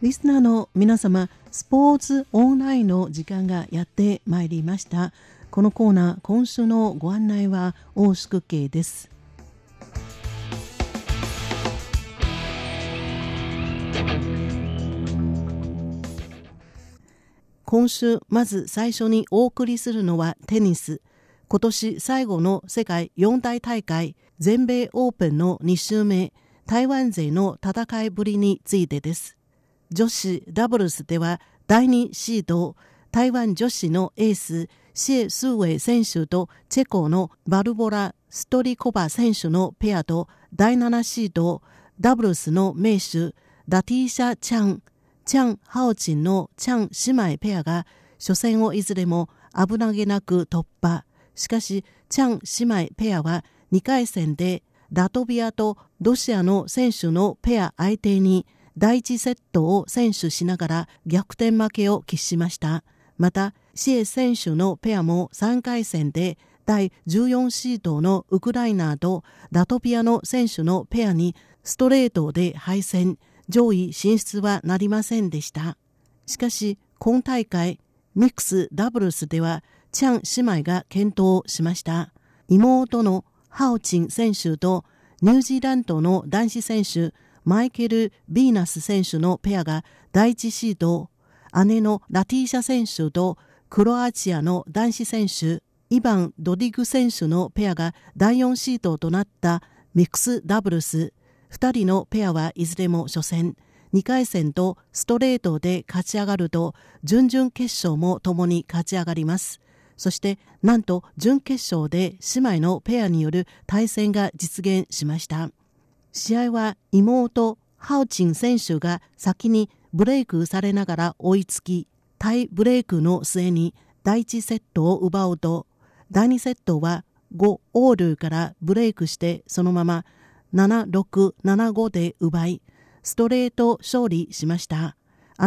リスナーの皆様、スポーツオンラインの時間がやってまいりました。このコーナー、今週のご案内は大宿慶です。今週、まず最初にお送りするのはテニス。今年最後の世界四大大会、全米オープンの2週目、台湾勢の戦いぶりについてです。女子ダブルスでは第2シード台湾女子のエースシエ・スウェイ選手とチェコのバルボラ・ストリコバ選手のペアと第7シードダブルスの名手ダティーシャ・チャンチャン・ハオチンのチャン姉妹ペアが初戦をいずれも危なげなく突破。しかしチャン姉妹ペアは2回戦でラトビアとロシアの選手のペア相手に第1セットを先取しながら逆転負けを喫しました。また、シエ選手のペアも3回戦で第14シードのウクライナとラトビアの選手のペアにストレートで敗戦、上位進出はなりませんでした。しかし、今大会、ミックスダブルスでは、チャン姉妹が健闘しました。妹のハオチン選手とニュージーランドの男子選手マイケル・ビーナス選手のペアが第1シード、姉のラティーシャ選手とクロアチアの男子選手、イバン・ドディグ選手のペアが第4シードとなったミックスダブルス、2人のペアはいずれも初戦、2回戦とストレートで勝ち上がると、準々決勝も共に勝ち上がります。そして、なんと準決勝で姉妹のペアによる対戦が実現しました。試合は妹ハウチン選手が先にブレイクされながら追いつきタイブレイクの末に第1セットを奪うと第2セットは5オールからブレイクしてそのまま7675で奪いストレート勝利しました。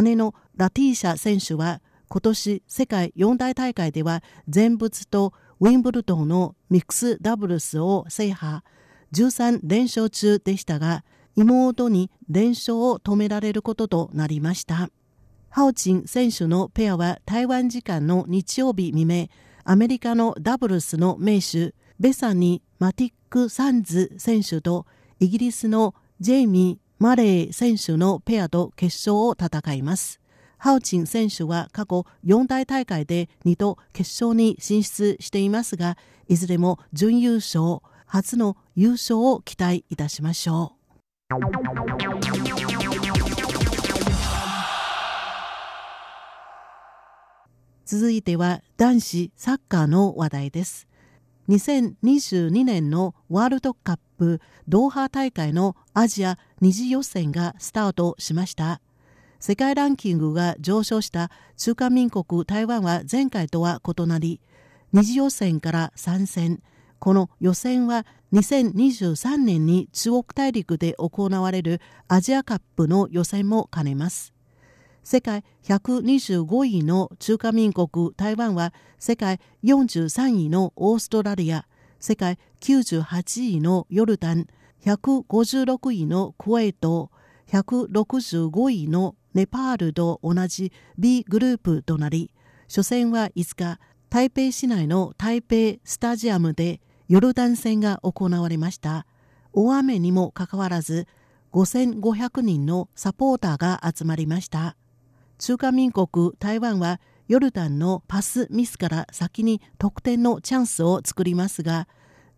姉のラティーシャ選手は今年世界四大大会では全仏とウィンブルドンのミックスダブルスを制覇。13連勝中でしたが妹に連勝を止められることとなりました。ハオチン選手のペアは台湾時間の日曜日未明アメリカのダブルスの名手ベサニ・マティック・サンズ選手とイギリスのジェイミー・マレー選手のペアと決勝を戦います。ハオチン選手は過去4大大会で2度決勝に進出していますがいずれも準優勝。初の優勝を期待いたしましょう。続いては男子サッカーの話題です。2022年のワールドカップドーハ大会のアジア二次予選がスタートしました。世界ランキングが上昇した中華民国台湾は前回とは異なり、二次予選から参戦、この予選は2023年に中国大陸で行われるアジアカップの予選も兼ねます。世界125位の中華民国台湾は世界43位のオーストラリア、世界98位のヨルダン、156位のクウェート、165位のネパールと同じ B グループとなり、初戦は5日、台北市内の台北スタジアムでヨルダン戦が行われました。大雨にもかかわらず5500人のサポーターが集まりました。中華民国台湾はヨルダンのパスミスから先に得点のチャンスを作りますが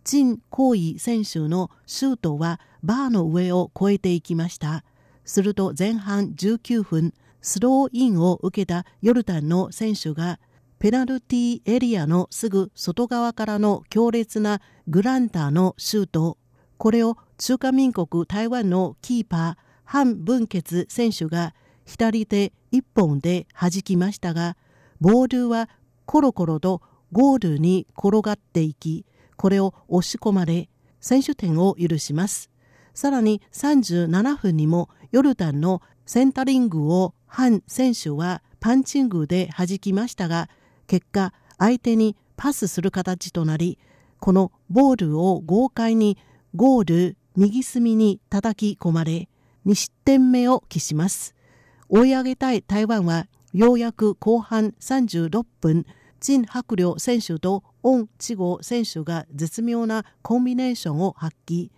陳光イ選手のシュートはバーの上を越えていきました。すると前半19分スローインを受けたヨルダンの選手がペナルティーエリアのすぐ外側からの強烈なグランターのシュートこれを中華民国台湾のキーパー反文傑選手が左手一本で弾きましたがボールはコロコロとゴールに転がっていきこれを押し込まれ選手点を許します。さらに37分にもヨルダンのセンタリングをハン選手はパンチングで弾きましたが結果相手にパスする形となりこのボールを豪快にゴール右隅に叩き込まれ2失点目を喫します追い上げたい台湾はようやく後半36分、陳白陵選手とオン・チゴ選手が絶妙なコンビネーションを発揮。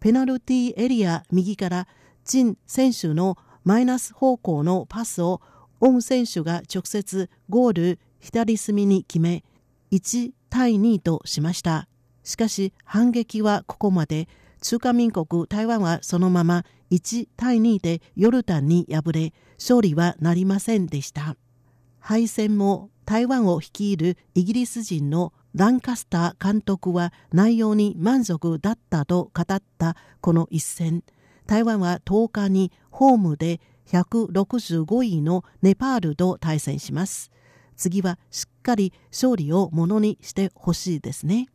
ペナルティーエリア右から陳選手のマイナス方向のパスをオン選手が直接ゴール左隅に決め1対2としました。しかし反撃はここまで中華民国台湾はそのまま1対2でヨルダンに敗れ勝利はなりませんでした。敗戦も台湾を率いるイギリス人のランカスター監督は内容に満足だったと語ったこの一戦台湾は10日にホームで165位のネパールと対戦します次はしっかり勝利をものにしてほしいですね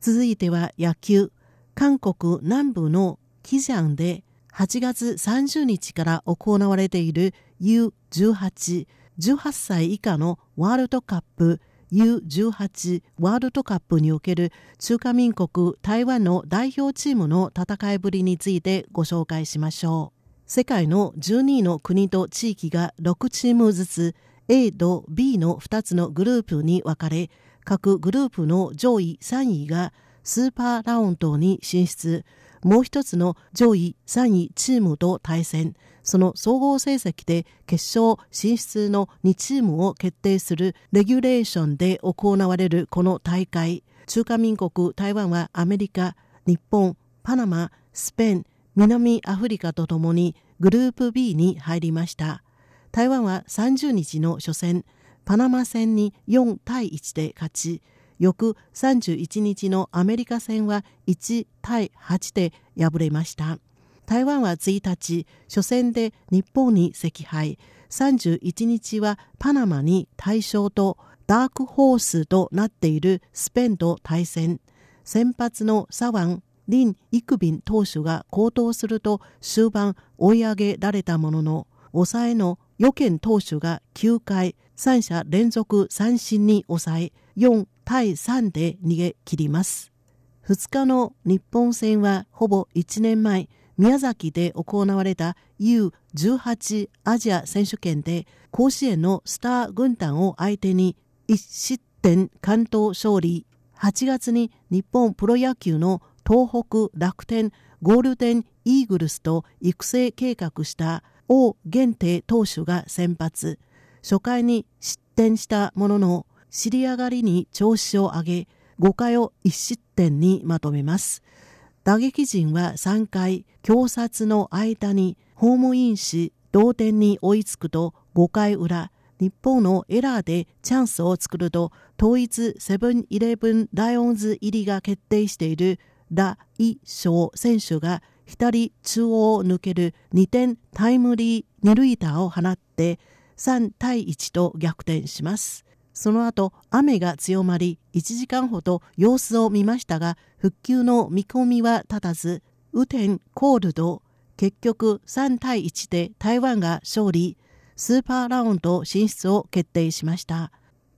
続いては野球韓国南部のキジャンで8月30日から行われている U18、18歳以下のワールドカップ U18 ワールドカップにおける中華民国台湾の代表チームの戦いぶりについてご紹介しましょう。世界の12の国と地域が6チームずつ A と B の2つのグループに分かれ各グループの上位3位がスーパーラウンドに進出。もう一つの上位3位チームと対戦。その総合成績で決勝進出の2チームを決定するレギュレーションで行われるこの大会。中華民国台湾はアメリカ日本パナマスペイン南アフリカとともにグループ B に入りました。台湾は30日の初戦パナマ戦に4対1で勝ち翌31日のアメリカ戦は1対8で敗れました。台湾は1日初戦で日本に惜敗31日はパナマに大勝とダークホースとなっているスペインと対戦。先発の左腕林育敏投手が好投すると終盤追い上げられたものの抑えの予見投手が9回3者連続三振に抑え4対3で逃げ切ります。2日の日本戦はほぼ1年前、宮崎で行われた U18 アジア選手権で甲子園のスター軍団を相手に1失点関東勝利。8月に日本プロ野球の東北楽天ゴールデンイーグルスと育成計画した王限定投手が先発。初回に失点したものの尻上がりに調子を上げ5回を1失点にまとめます打撃陣は3回強殺の間にホームインし同点に追いつくと5回裏日本のエラーでチャンスを作ると統一セブンイレブンライオンズ入りが決定しているラ・イ・ショウ選手が左中央を抜ける2点タイムリー二塁打を放って3対1と逆転します。その後雨が強まり1時間ほど様子を見ましたが復旧の見込みは立たず雨天コールド結局3対1で台湾が勝利スーパーラウンド進出を決定しました。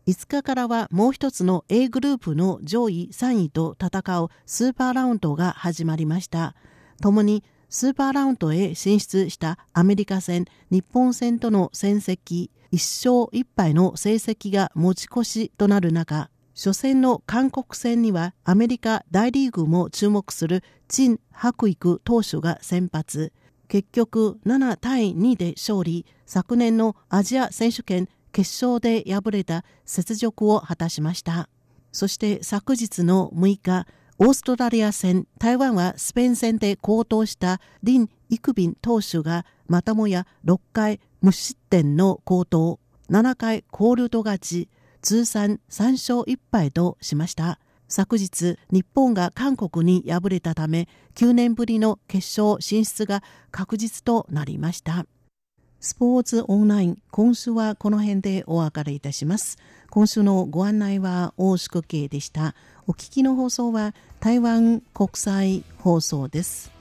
5日からはもう一つの A グループの上位3位と戦うスーパーラウンドが始まりました。共にスーパーラウンドへ進出したアメリカ戦日本戦との戦績1勝1敗の成績が持ち越しとなる中初戦の韓国戦にはアメリカ大リーグも注目する陳白育投手が先発。結局7対2で勝利。昨年のアジア選手権決勝で敗れた雪辱を果たしました。そして昨日の6日オーストラリア戦台湾はスペイン戦で好投した林育敏投手がまたもや6回無失点の好投。7回コールド勝ち通算3勝1敗としました。昨日日本が韓国に敗れたため9年ぶりの決勝進出が確実となりました。スポーツオンライン今週はこの辺でお別れいたします。今週のご案内は大宿慶でした。お聞きの放送は台湾国際放送です。